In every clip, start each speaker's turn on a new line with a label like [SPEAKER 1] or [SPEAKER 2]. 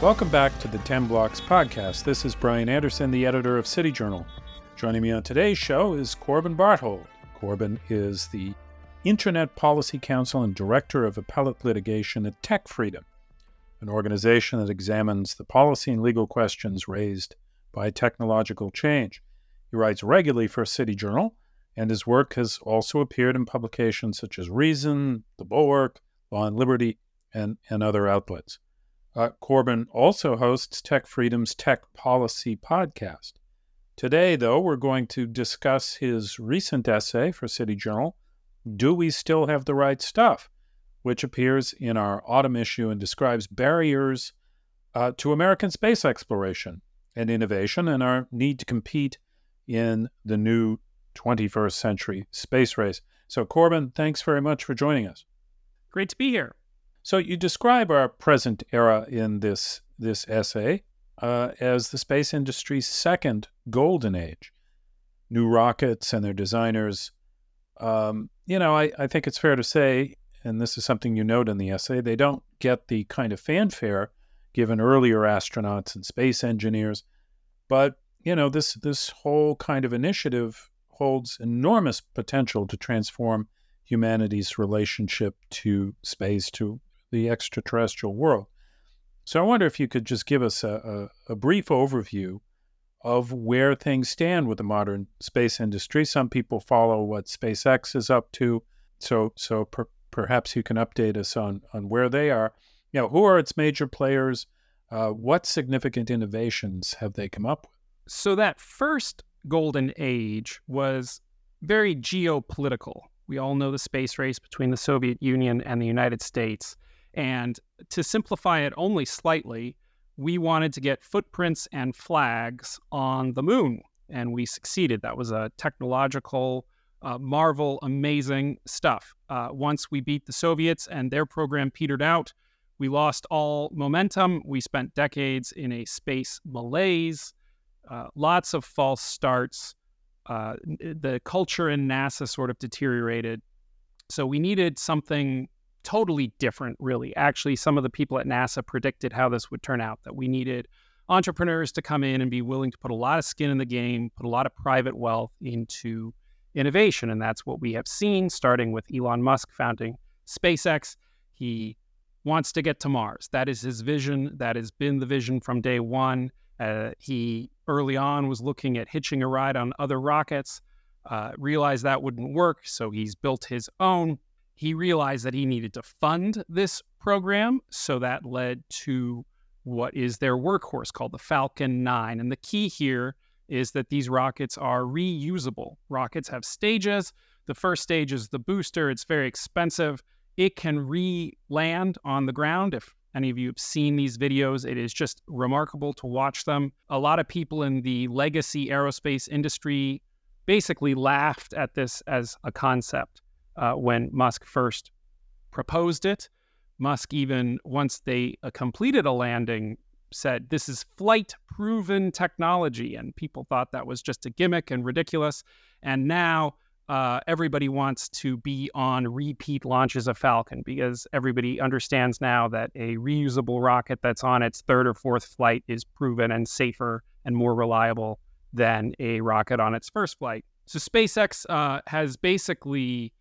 [SPEAKER 1] Welcome back to the 10 Blocks podcast. This is Brian Anderson, the editor of City Journal. Joining me on today's show is Corbin Barthold. Corbin is the Internet Policy Counsel and Director of Appellate Litigation at TechFreedom, an organization that examines the policy and legal questions raised by technological change. He writes regularly for City Journal, and his work has also appeared in publications such as Reason, The Bulwark, Law and Liberty, and, and other outlets. Uh, Corbin also hosts TechFreedom's Tech Policy podcast. Today, though, we're going to discuss his recent essay for City Journal, Do We Still Have the Right Stuff? which appears in our autumn issue and describes barriers uh, to American space exploration and innovation and our need to compete in the new 21st century space race. So, Corbin, thanks very much for joining us.
[SPEAKER 2] Great to be here.
[SPEAKER 1] So you describe our present era in this this essay uh, as the space industry's second golden age. New rockets and their designers. Um, you know, I, I think it's fair to say, and this is something you note in the essay, they don't get the kind of fanfare given earlier astronauts and space engineers. But you know, this this whole kind of initiative holds enormous potential to transform humanity's relationship to space, to the extraterrestrial world. So I wonder if you could just give us a, a, a brief overview of where things stand with the modern space industry. Some people follow what SpaceX is up to, so so per, perhaps you can update us on on where they are. You know, who are its major players? Uh, what significant innovations have they come up with?
[SPEAKER 2] So that first golden age was very geopolitical. We all know the space race between the Soviet Union and the United States. And to simplify it only slightly, we wanted to get footprints and flags on the moon, and we succeeded. That was a technological uh, marvel, amazing stuff. Uh, once we beat the Soviets and their program petered out, we lost all momentum. We spent decades in a space malaise, uh, lots of false starts. Uh, the culture in NASA sort of deteriorated. So we needed something totally different, really. Actually, some of the people at NASA predicted how this would turn out that we needed entrepreneurs to come in and be willing to put a lot of skin in the game, put a lot of private wealth into innovation. And that's what we have seen, starting with Elon Musk founding SpaceX. He wants to get to Mars. That is his vision. That has been the vision from day one. Uh, he early on was looking at hitching a ride on other rockets, uh, realized that wouldn't work. So he's built his own he realized that he needed to fund this program. So that led to what is their workhorse called the Falcon 9. And the key here is that these rockets are reusable. Rockets have stages. The first stage is the booster, it's very expensive. It can re land on the ground. If any of you have seen these videos, it is just remarkable to watch them. A lot of people in the legacy aerospace industry basically laughed at this as a concept uh, when Musk first proposed it. Musk, even once they uh, completed a landing, said this is flight proven technology. And people thought that was just a gimmick and ridiculous. And now uh, everybody wants to be on repeat launches of Falcon because everybody understands now that a reusable rocket that's on its third or fourth flight is proven and safer and more reliable than a rocket on its first flight. So SpaceX uh, has basically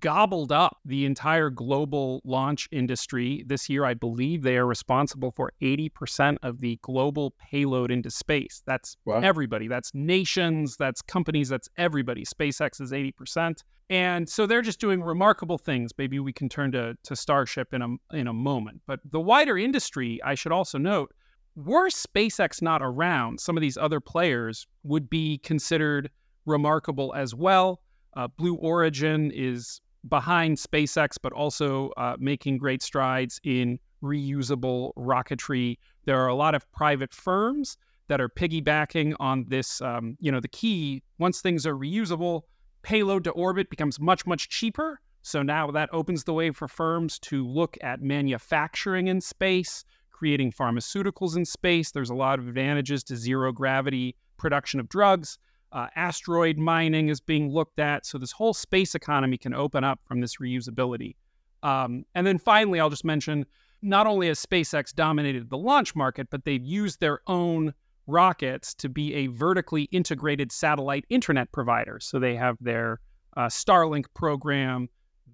[SPEAKER 2] gobbled up the entire global launch industry. This year, I believe they are responsible for 80% of the global payload into space. That's wow. everybody. That's nations, that's companies, that's everybody. SpaceX is 80%. And so they're just doing remarkable things. Maybe we can turn to, to Starship in a, in a moment. But the wider industry, I should also note, were SpaceX not around, some of these other players would be considered remarkable as well. Uh, Blue Origin is behind SpaceX, but also uh, making great strides in reusable rocketry. There are a lot of private firms that are piggybacking on this. Um, you know, the key once things are reusable, payload to orbit becomes much, much cheaper. So now that opens the way for firms to look at manufacturing in space, creating pharmaceuticals in space. There's a lot of advantages to zero gravity production of drugs. Uh, asteroid mining is being looked at. So this whole space economy can open up from this reusability. Um, and then finally, I'll just mention not only has SpaceX dominated the launch market, but they've used their own rockets to be a vertically integrated satellite internet provider. So they have their uh, Starlink program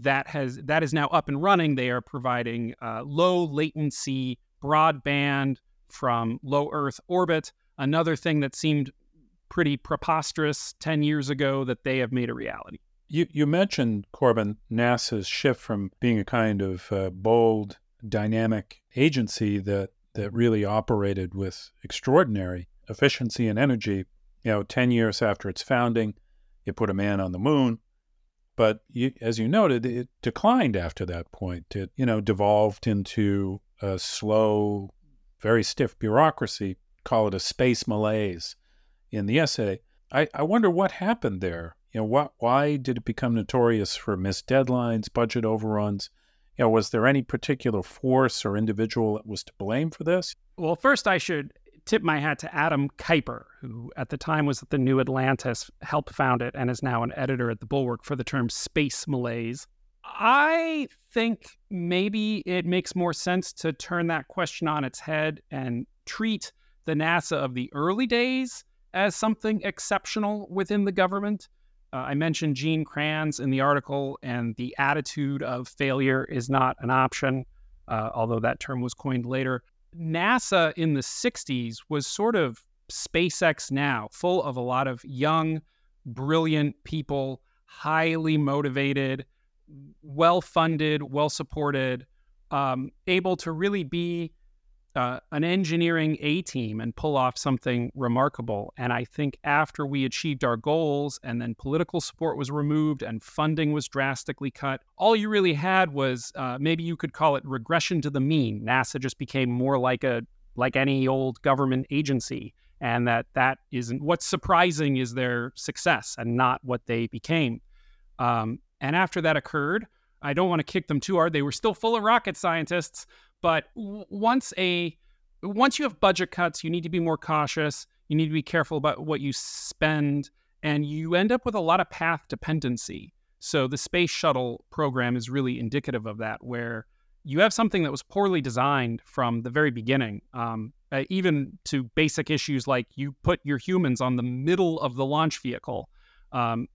[SPEAKER 2] that has that is now up and running. They are providing uh, low latency broadband from low Earth orbit. Another thing that seemed pretty preposterous 10 years ago that they have made a reality.
[SPEAKER 1] You, you mentioned, Corbin, NASA's shift from being a kind of uh, bold, dynamic agency that, that really operated with extraordinary efficiency and energy. You know, 10 years after its founding, it put a man on the moon. But you, as you noted, it declined after that point. It, you know, devolved into a slow, very stiff bureaucracy. Call it a space malaise in the essay. I, I wonder what happened there. You know, what, why did it become notorious for missed deadlines, budget overruns? You know, was there any particular force or individual that was to blame for this?
[SPEAKER 2] Well, first I should tip my hat to Adam Keiper, who at the time was at the New Atlantis, helped found it, and is now an editor at the Bulwark for the term space malaise. I think maybe it makes more sense to turn that question on its head and treat the NASA of the early days as something exceptional within the government. Uh, I mentioned Gene Kranz in the article, and the attitude of failure is not an option, uh, although that term was coined later. NASA in the 60s was sort of SpaceX now, full of a lot of young, brilliant people, highly motivated, well funded, well supported, um, able to really be uh, an engineering A team and pull off something remarkable. And I think after we achieved our goals and then political support was removed and funding was drastically cut, all you really had was uh, maybe you could call it regression to the mean. NASA just became more like a like any old government agency and that that isn't what's surprising is their success and not what they became um, and after that occurred i don't want to kick them too hard they were still full of rocket scientists but once a once you have budget cuts, you need to be more cautious. You need to be careful about what you spend, and you end up with a lot of path dependency. So the space shuttle program is really indicative of that, where you have something that was poorly designed from the very beginning, um, uh, even to basic issues like you put your humans on the middle of the launch vehicle. Um,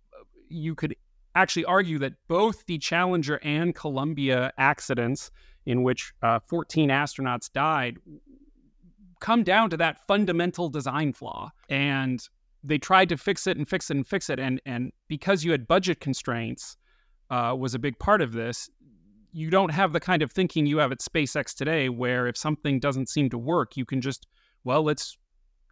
[SPEAKER 2] you could actually argue that both the Challenger and Columbia accidents in which uh, 14 astronauts died come down to that fundamental design flaw. And they tried to fix it and fix it and fix it. And, and because you had budget constraints, uh, was a big part of this. You don't have the kind of thinking you have at SpaceX today, where if something doesn't seem to work, you can just, well, let's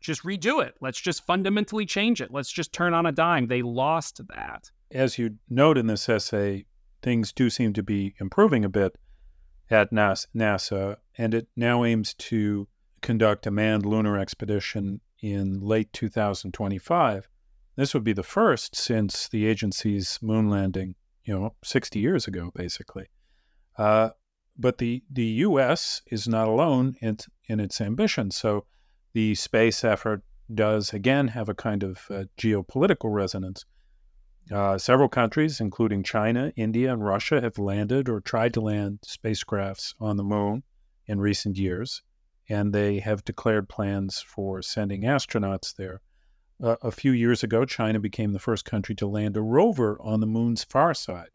[SPEAKER 2] just redo it. Let's just fundamentally change it. Let's just turn on a dime. They lost that.
[SPEAKER 1] As you note in this essay, things do seem to be improving a bit at NASA, and it now aims to conduct a manned lunar expedition in late 2025. This would be the first since the agency's moon landing, you know, 60 years ago, basically. Uh, but the, the U.S. is not alone in, in its ambition. So the space effort does, again, have a kind of uh, geopolitical resonance. Uh, several countries, including China, India, and Russia, have landed or tried to land spacecrafts on the moon in recent years, and they have declared plans for sending astronauts there. Uh, a few years ago, China became the first country to land a rover on the moon's far side.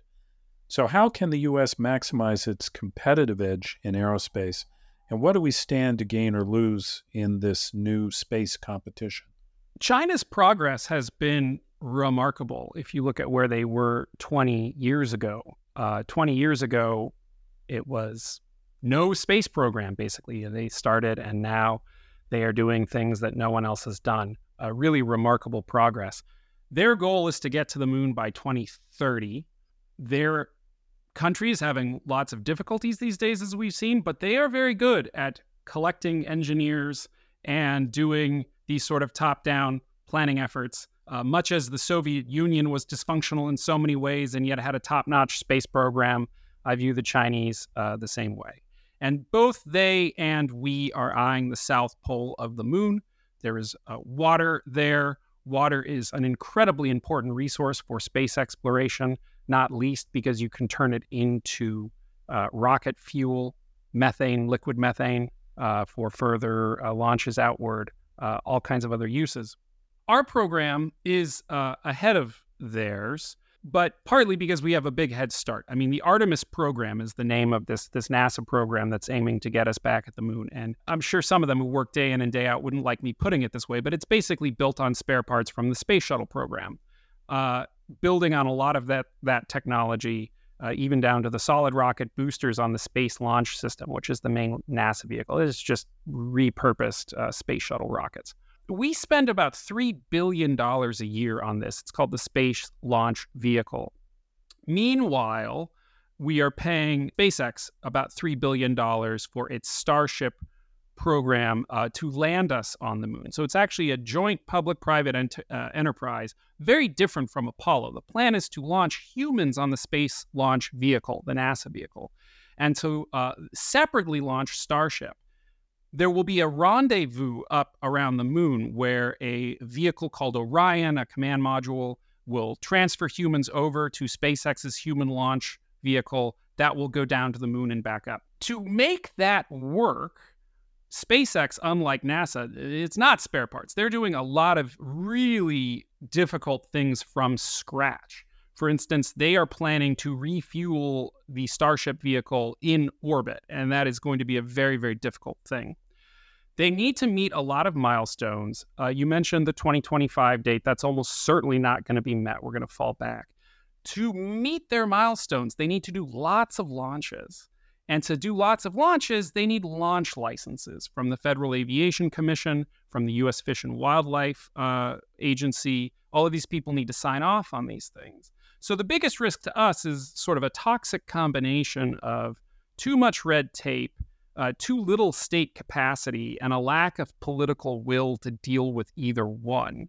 [SPEAKER 1] So, how can the U.S. maximize its competitive edge in aerospace? And what do we stand to gain or lose in this new space competition?
[SPEAKER 2] China's progress has been remarkable if you look at where they were 20 years ago. Uh, 20 years ago, it was no space program, basically. They started, and now they are doing things that no one else has done. Really remarkable progress. Their goal is to get to the moon by 2030. Their country is having lots of difficulties these days, as we've seen, but they are very good at collecting engineers and doing these sort of top down planning efforts uh, much as the Soviet Union was dysfunctional in so many ways and yet had a top notch space program, I view the Chinese uh, the same way. And both they and we are eyeing the south pole of the moon. There is uh, water there. Water is an incredibly important resource for space exploration, not least because you can turn it into uh, rocket fuel. methane, liquid methane, uh, for further uh, launches outward, all kinds of other uses. Our program is uh, ahead of theirs, but partly because we have a big head start. I mean, the Artemis program is the name of this this NASA program that's aiming to get us back at the moon. And I'm sure some of them who work day in and day out wouldn't like me putting it this way, but it's basically built on spare parts from the space shuttle program, uh, building on a lot of that that technology. Uh, even down to the solid rocket boosters on the Space Launch System, which is the main NASA vehicle. It's just repurposed uh, space shuttle rockets we spend about $3 billion a year on this. It's called the Space Launch Vehicle. Meanwhile, we are paying SpaceX about $3 billion for its Starship program uh, to land us on the moon. So it's actually a joint public private ent- uh, enterprise, very different from Apollo. The plan is to launch humans on the Space Launch Vehicle, the NASA vehicle, and to uh, separately launch Starship there will be a rendezvous up around the moon where a vehicle called Orion, a command module, will transfer humans over to SpaceX's human launch vehicle that will go down to the moon and back up. To make that work, SpaceX, unlike NASA, it's not spare parts. They're doing a lot of really difficult things from scratch. For instance, they are planning to refuel the Starship vehicle in orbit, and that is going to be a very, very difficult thing. They need to meet a lot of milestones. Uh, you mentioned the 2025 date. That's almost certainly not going to be met. We're going to fall back. To meet their milestones, they need to do lots of launches. And to do lots of launches, they need launch licenses from the Federal Aviation Commission, from the U.S. Fish and Wildlife uh, Agency. All of these people need to sign off on these things. So the biggest risk to us is sort of a toxic combination of too much red tape uh, too little state capacity and a lack of political will to deal with either one.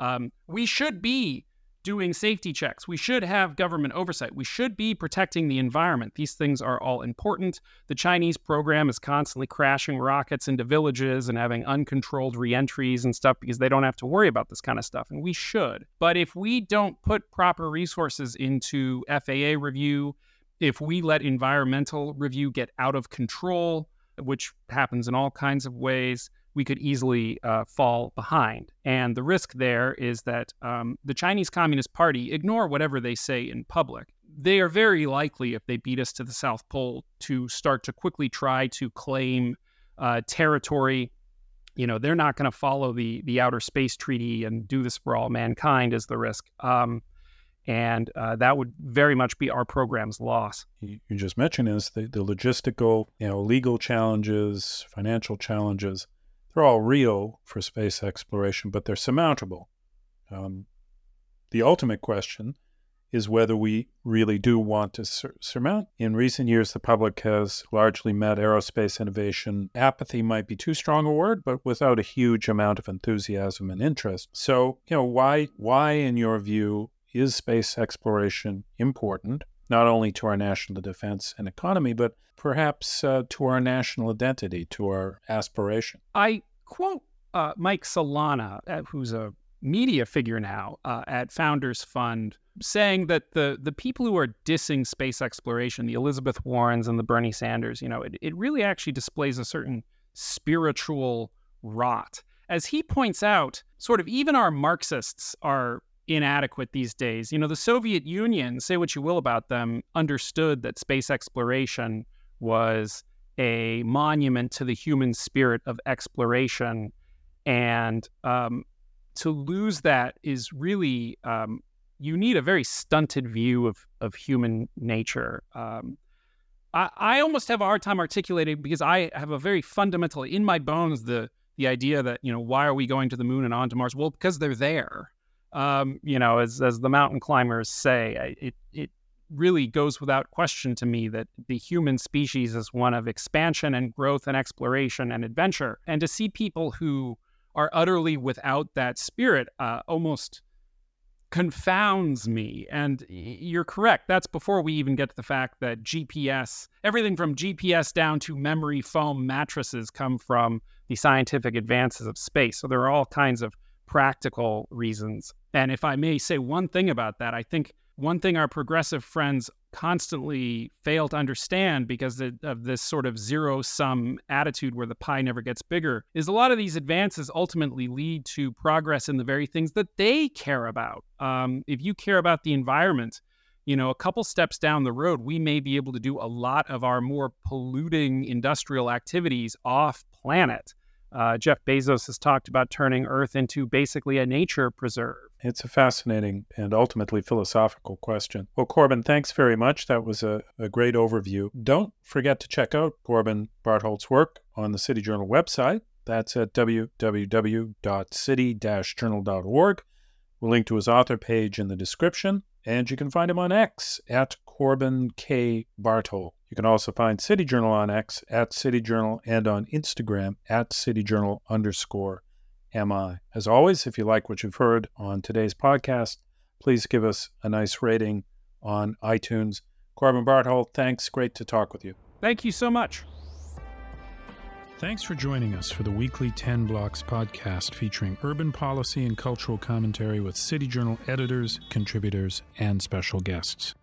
[SPEAKER 2] Um, we should be doing safety checks. We should have government oversight. We should be protecting the environment. These things are all important. The Chinese program is constantly crashing rockets into villages and having uncontrolled reentries and stuff because they don't have to worry about this kind of stuff. And we should. But if we don't put proper resources into FAA review, if we let environmental review get out of control, which happens in all kinds of ways, we could easily uh, fall behind. And the risk there is that um, the Chinese Communist Party ignore whatever they say in public. They are very likely, if they beat us to the South Pole, to start to quickly try to claim uh, territory. You know, they're not going to follow the the Outer Space Treaty and do this for all mankind. Is the risk? Um, and uh, that would very much be our program's loss.
[SPEAKER 1] You just mentioned is the, the logistical, you know, legal challenges, financial challenges. They're all real for space exploration, but they're surmountable. Um, the ultimate question is whether we really do want to sur- surmount. In recent years, the public has largely met aerospace innovation. Apathy might be too strong a word, but without a huge amount of enthusiasm and interest. So, you know, why, why, in your view, is space exploration important, not only to our national defense and economy, but perhaps uh, to our national identity, to our aspiration?
[SPEAKER 2] I quote uh, Mike Solana, uh, who's a media figure now uh, at Founders Fund, saying that the the people who are dissing space exploration, the Elizabeth Warrens and the Bernie Sanders, you know, it, it really actually displays a certain spiritual rot. As he points out, sort of even our Marxists are inadequate these days. You know, the Soviet Union, say what you will about them, understood that space exploration was a monument to the human spirit of exploration. And um, to lose that is really, um, you need a very stunted view of, of human nature. Um, I, I almost have a hard time articulating because I have a very fundamental, in my bones, the the idea that you know why are we going to the moon and on to Mars? Well, because they're there um, you know, as as the mountain climbers say, it it really goes without question to me that the human species is one of expansion and growth and exploration and adventure, and to see people who are utterly without that spirit uh, almost confounds me. And you're correct. That's before we even get to the fact that GPS, everything from GPS down to memory foam mattresses come from the scientific advances of space. So there are all kinds of practical reasons. And if I may say one thing about that, I think one thing our progressive friends constantly fail to understand because of this sort of zero sum attitude where the pie never gets bigger is a lot of these advances ultimately lead to progress in the very things that they care about. Um, if you care about the environment, you know, a couple steps down the road, we may be able to do a lot of our more polluting industrial activities off planet. Uh, Jeff Bezos has talked about turning Earth into basically a nature preserve.
[SPEAKER 1] It's a fascinating and ultimately philosophical question. Well, Corbin, thanks very much. That was a, a great overview. Don't forget to check out Corbin Barthold's work on the City Journal website. That's at www.city-journal.org. We'll link to his author page in the description, and you can find him on X at Corbin K. Barthold. You can also find City Journal on X at City Journal and on Instagram at City Journal underscore MI. As always, if you like what you've heard on today's podcast, please give us a nice rating on iTunes. Corbin Barthold, thanks. Great to talk with you.
[SPEAKER 2] Thank you so much.
[SPEAKER 1] Thanks for joining us for the weekly 10 Blocks podcast featuring urban policy and cultural commentary with City Journal editors, contributors, and special guests.